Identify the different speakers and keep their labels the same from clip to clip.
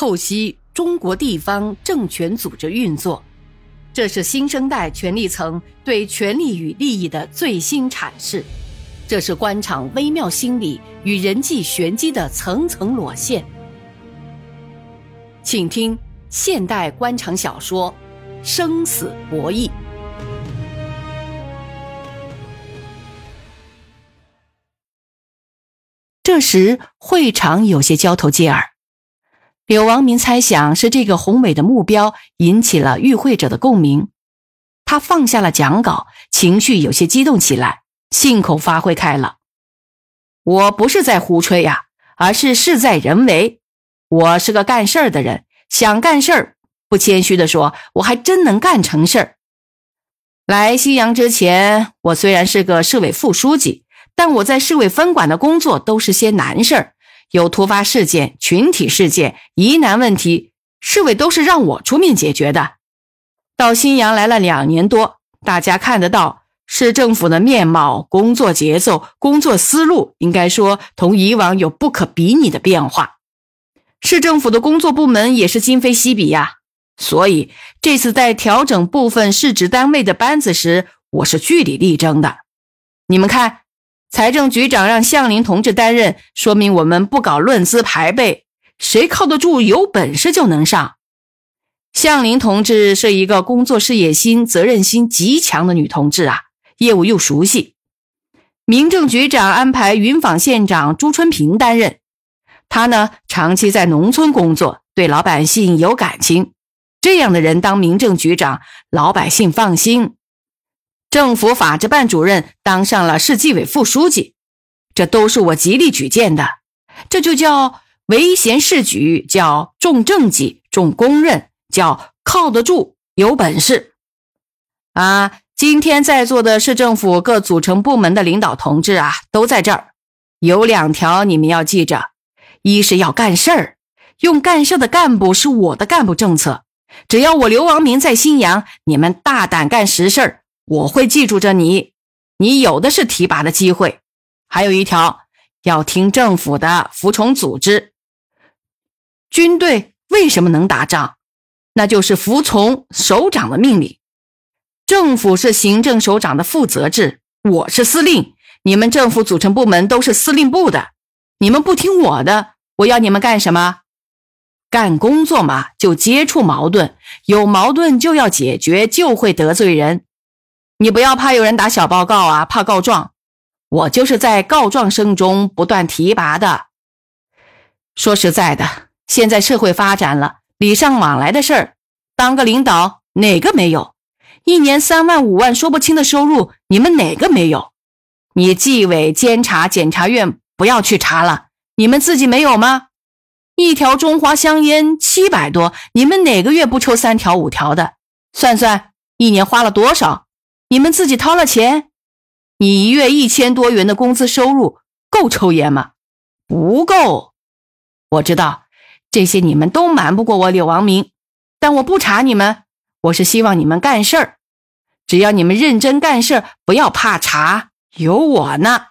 Speaker 1: 透析中国地方政权组织运作，这是新生代权力层对权力与利益的最新阐释，这是官场微妙心理与人际玄机的层层裸现。请听现代官场小说《生死博弈》。这时，会场有些交头接耳。柳王明猜想是这个宏伟的目标引起了与会者的共鸣，他放下了讲稿，情绪有些激动起来，信口发挥开了。我不是在胡吹呀，而是事在人为。我是个干事儿的人，想干事儿，不谦虚的说，我还真能干成事儿。来西阳之前，我虽然是个市委副书记，但我在市委分管的工作都是些难事儿。有突发事件、群体事件、疑难问题，市委都是让我出面解决的。到新阳来了两年多，大家看得到市政府的面貌、工作节奏、工作思路，应该说同以往有不可比拟的变化。市政府的工作部门也是今非昔比呀。所以这次在调整部分市直单位的班子时，我是据理力争的。你们看。财政局长让向林同志担任，说明我们不搞论资排辈，谁靠得住，有本事就能上。向林同志是一个工作事业心、责任心极强的女同志啊，业务又熟悉。民政局长安排云纺县长朱春平担任，他呢长期在农村工作，对老百姓有感情，这样的人当民政局长，老百姓放心。政府法制办主任当上了市纪委副书记，这都是我极力举荐的。这就叫唯贤是举，叫重政绩、重公认，叫靠得住、有本事。啊，今天在座的市政府各组成部门的领导同志啊，都在这儿。有两条你们要记着：一是要干事儿，用干事的干部是我的干部政策。只要我刘王明在新阳，你们大胆干实事儿。我会记住着你，你有的是提拔的机会。还有一条，要听政府的，服从组织。军队为什么能打仗？那就是服从首长的命令。政府是行政首长的负责制，我是司令，你们政府组成部门都是司令部的。你们不听我的，我要你们干什么？干工作嘛，就接触矛盾，有矛盾就要解决，就会得罪人。你不要怕有人打小报告啊，怕告状。我就是在告状声中不断提拔的。说实在的，现在社会发展了，礼尚往来的事儿，当个领导哪个没有？一年三万五万说不清的收入，你们哪个没有？你纪委监察检察院不要去查了，你们自己没有吗？一条中华香烟七百多，你们哪个月不抽三条五条的？算算一年花了多少？你们自己掏了钱，你一月一千多元的工资收入够抽烟吗？不够。我知道这些你们都瞒不过我柳王明，但我不查你们，我是希望你们干事儿。只要你们认真干事儿，不要怕查，有我呢。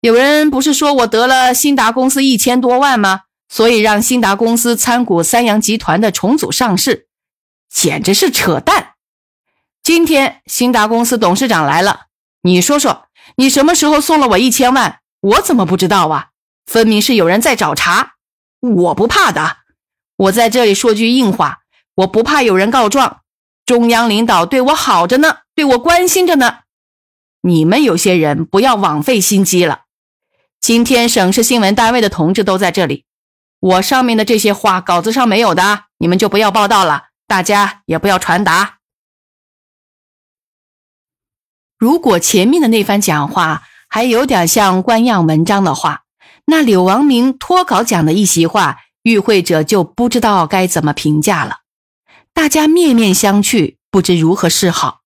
Speaker 1: 有人不是说我得了新达公司一千多万吗？所以让新达公司参股三洋集团的重组上市，简直是扯淡。今天新达公司董事长来了，你说说，你什么时候送了我一千万？我怎么不知道啊？分明是有人在找茬。我不怕的，我在这里说句硬话，我不怕有人告状。中央领导对我好着呢，对我关心着呢。你们有些人不要枉费心机了。今天省市新闻单位的同志都在这里，我上面的这些话稿子上没有的，你们就不要报道了，大家也不要传达。如果前面的那番讲话还有点像官样文章的话，那柳王明脱稿讲的一席话，与会者就不知道该怎么评价了。大家面面相觑，不知如何是好。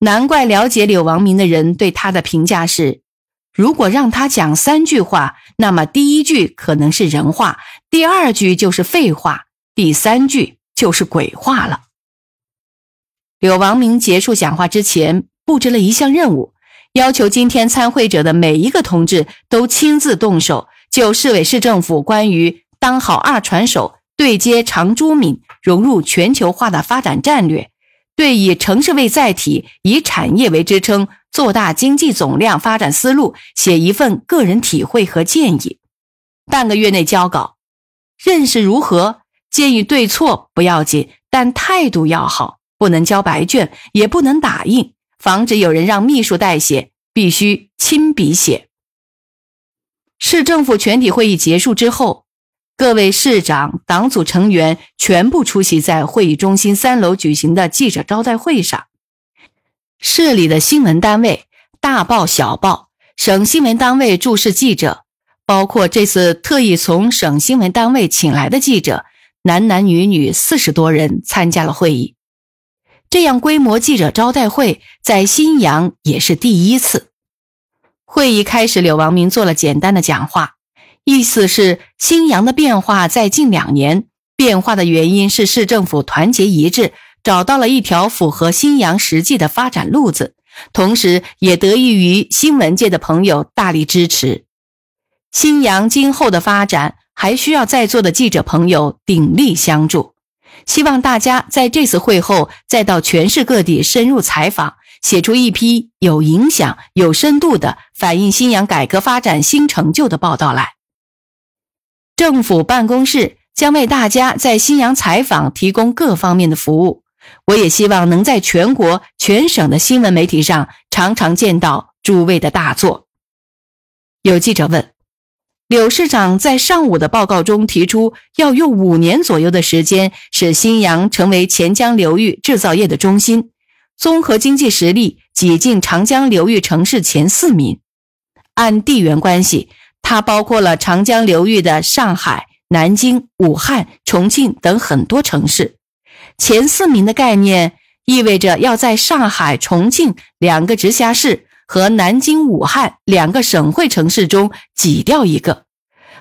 Speaker 1: 难怪了解柳王明的人对他的评价是：如果让他讲三句话，那么第一句可能是人话，第二句就是废话，第三句就是鬼话了。柳王明结束讲话之前。布置了一项任务，要求今天参会者的每一个同志都亲自动手，就市委市政府关于当好二传手、对接长株闽，融入全球化的发展战略，对以城市为载体、以产业为支撑、做大经济总量发展思路写一份个人体会和建议。半个月内交稿，认识如何？建议对错不要紧，但态度要好，不能交白卷，也不能打印，防止有人让秘书代写，必须亲笔写。市政府全体会议结束之后，各位市长、党组成员全部出席在会议中心三楼举行的记者招待会上。市里的新闻单位、大报、小报、省新闻单位驻市记者，包括这次特意从省新闻单位请来的记者。男男女女四十多人参加了会议，这样规模记者招待会在新阳也是第一次。会议开始，柳王明做了简单的讲话，意思是新阳的变化在近两年，变化的原因是市政府团结一致，找到了一条符合新阳实际的发展路子，同时也得益于新闻界的朋友大力支持，新阳今后的发展。还需要在座的记者朋友鼎力相助，希望大家在这次会后再到全市各地深入采访，写出一批有影响、有深度的反映新阳改革发展新成就的报道来。政府办公室将为大家在新阳采访提供各方面的服务。我也希望能在全国、全省的新闻媒体上常常见到诸位的大作。有记者问。柳市长在上午的报告中提出，要用五年左右的时间，使新阳成为钱江流域制造业的中心，综合经济实力挤进长江流域城市前四名。按地缘关系，它包括了长江流域的上海、南京、武汉、重庆等很多城市。前四名的概念意味着要在上海、重庆两个直辖市。和南京、武汉两个省会城市中挤掉一个，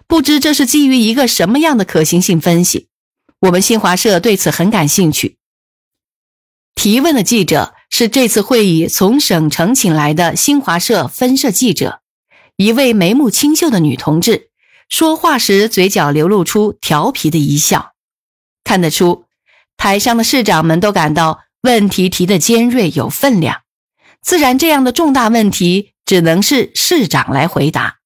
Speaker 1: 不知这是基于一个什么样的可行性分析？我们新华社对此很感兴趣。提问的记者是这次会议从省城请来的新华社分社记者，一位眉目清秀的女同志，说话时嘴角流露出调皮的一笑，看得出台上的市长们都感到问题提得尖锐有分量。自然，这样的重大问题只能是市长来回答。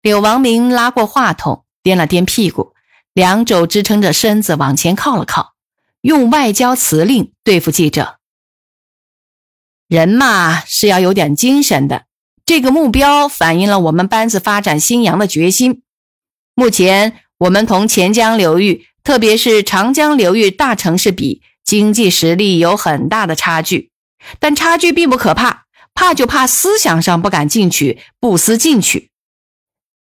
Speaker 1: 柳王明拉过话筒，掂了掂屁股，两肘支撑着身子往前靠了靠，用外交辞令对付记者：“人嘛，是要有点精神的。这个目标反映了我们班子发展新阳的决心。目前，我们同钱江流域，特别是长江流域大城市比，经济实力有很大的差距。”但差距并不可怕，怕就怕思想上不敢进取，不思进取。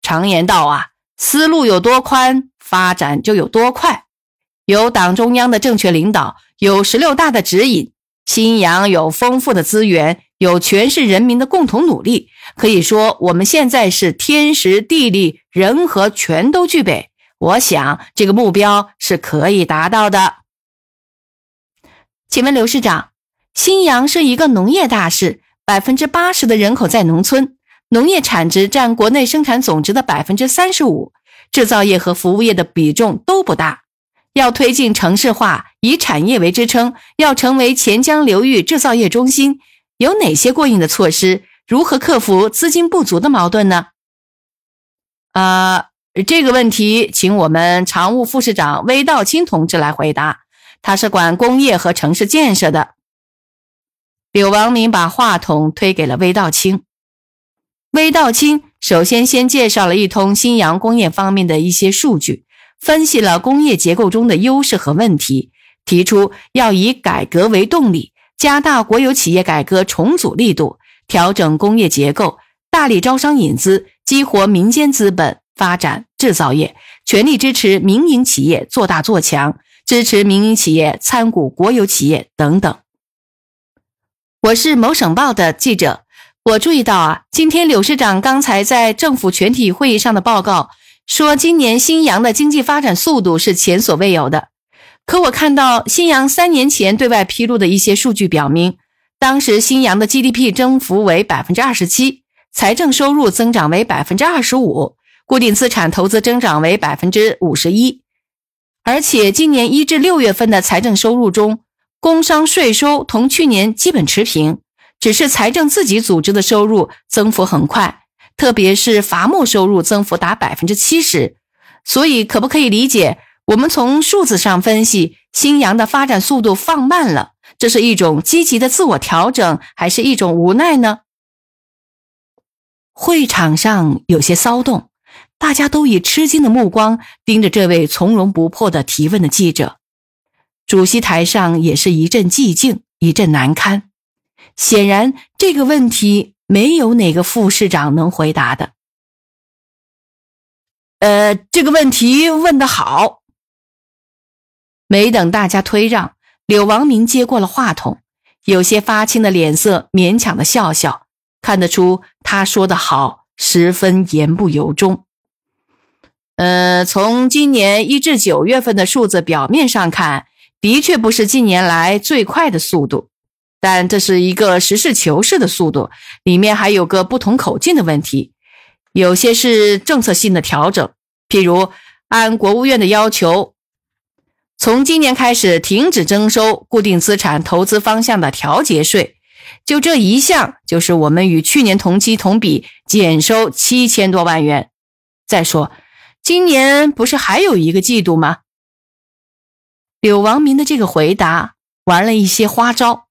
Speaker 1: 常言道啊，思路有多宽，发展就有多快。有党中央的正确领导，有十六大的指引，新阳有丰富的资源，有全市人民的共同努力，可以说我们现在是天时地利人和全都具备。我想这个目标是可以达到的。请问刘市长？新阳是一个农业大市，百分之八十的人口在农村，农业产值占国内生产总值的百分之三十五，制造业和服务业的比重都不大。要推进城市化，以产业为支撑，要成为钱江流域制造业中心，有哪些过硬的措施？如何克服资金不足的矛盾呢？啊，这个问题，请我们常务副市长魏道清同志来回答，他是管工业和城市建设的。柳王明把话筒推给了魏道清。魏道清首先先介绍了一通新阳工业方面的一些数据，分析了工业结构中的优势和问题，提出要以改革为动力，加大国有企业改革重组力度，调整工业结构，大力招商引资，激活民间资本，发展制造业，全力支持民营企业做大做强，支持民营企业参股国有企业等等。我是某省报的记者，我注意到啊，今天柳市长刚才在政府全体会议上的报告说，今年新阳的经济发展速度是前所未有的。可我看到新阳三年前对外披露的一些数据表明，当时新阳的 GDP 增幅为百分之二十七，财政收入增长为百分之二十五，固定资产投资增长为百分之五十一，而且今年一至六月份的财政收入中，工商税收同去年基本持平，只是财政自己组织的收入增幅很快，特别是伐木收入增幅达百分之七十。所以，可不可以理解，我们从数字上分析，新阳的发展速度放慢了，这是一种积极的自我调整，还是一种无奈呢？会场上有些骚动，大家都以吃惊的目光盯着这位从容不迫的提问的记者。主席台上也是一阵寂静，一阵难堪。显然，这个问题没有哪个副市长能回答的。呃，这个问题问得好。没等大家推让，柳王明接过了话筒，有些发青的脸色，勉强的笑笑。看得出，他说的好，十分言不由衷。呃，从今年一至九月份的数字表面上看，的确不是近年来最快的速度，但这是一个实事求是的速度，里面还有个不同口径的问题，有些是政策性的调整，譬如按国务院的要求，从今年开始停止征收固定资产投资方向的调节税。就这一项，就是我们与去年同期同比减收七千多万元。再说，今年不是还有一个季度吗？柳王明的这个回答玩了一些花招，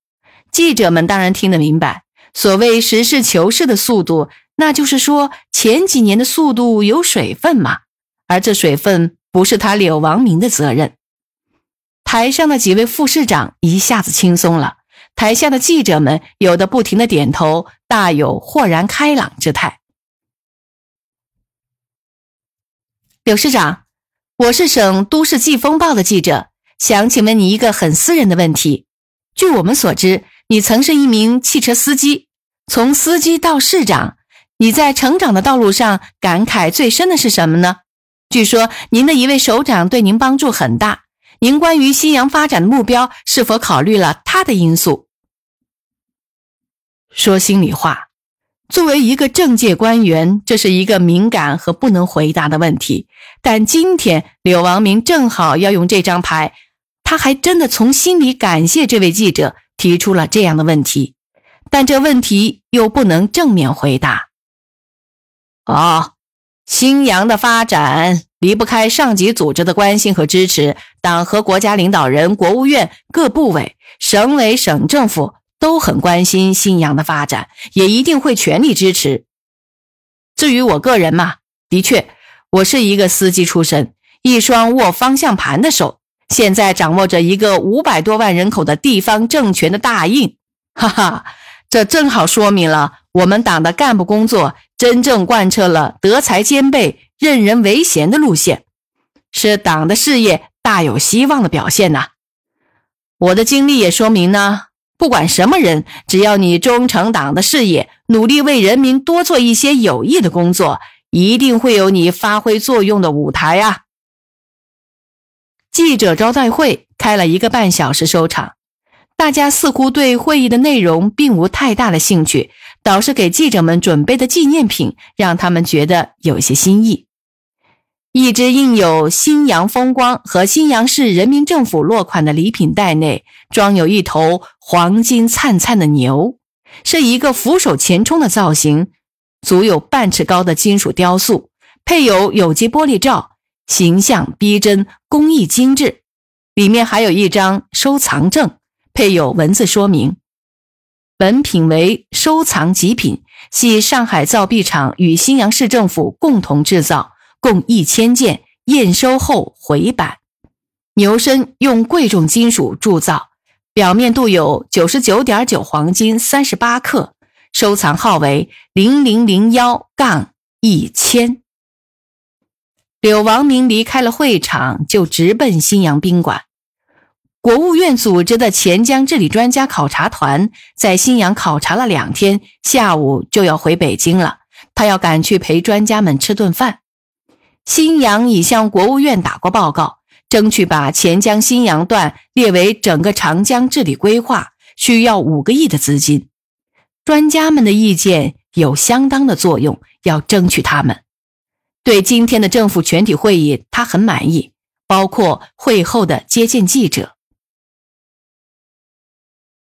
Speaker 1: 记者们当然听得明白。所谓实事求是的速度，那就是说前几年的速度有水分嘛，而这水分不是他柳王明的责任。台上的几位副市长一下子轻松了。台下的记者们有的不停的点头，大有豁然开朗之态。柳市长，我是省都市季风报的记者，想请问你一个很私人的问题。据我们所知，你曾是一名汽车司机，从司机到市长，你在成长的道路上感慨最深的是什么呢？据说您的一位首长对您帮助很大。您关于新阳发展的目标是否考虑了他的因素？说心里话，作为一个政界官员，这是一个敏感和不能回答的问题。但今天柳王明正好要用这张牌，他还真的从心里感谢这位记者提出了这样的问题，但这问题又不能正面回答。哦，新阳的发展。离不开上级组织的关心和支持，党和国家领导人、国务院各部委、省委省政府都很关心新阳的发展，也一定会全力支持。至于我个人嘛，的确，我是一个司机出身，一双握方向盘的手，现在掌握着一个五百多万人口的地方政权的大印，哈哈，这正好说明了我们党的干部工作真正贯彻了德才兼备。任人唯贤的路线，是党的事业大有希望的表现呐。我的经历也说明呢，不管什么人，只要你忠诚党的事业，努力为人民多做一些有益的工作，一定会有你发挥作用的舞台啊。记者招待会开了一个半小时收场，大家似乎对会议的内容并无太大的兴趣，倒是给记者们准备的纪念品让他们觉得有些新意。一只印有“新阳风光”和新阳市人民政府落款的礼品袋内装有一头黄金灿灿的牛，是一个俯首前冲的造型，足有半尺高的金属雕塑，配有有机玻璃罩，形象逼真，工艺精致。里面还有一张收藏证，配有文字说明：本品为收藏极品，系上海造币厂与新阳市政府共同制造。共一千件，验收后回版。牛身用贵重金属铸造，表面镀有九十九点九黄金三十八克，收藏号为零零零幺杠一千。柳王明离开了会场，就直奔新阳宾馆。国务院组织的钱江治理专家考察团在新阳考察了两天，下午就要回北京了。他要赶去陪专家们吃顿饭。新阳已向国务院打过报告，争取把钱江新阳段列为整个长江治理规划，需要五个亿的资金。专家们的意见有相当的作用，要争取他们。对今天的政府全体会议，他很满意，包括会后的接见记者。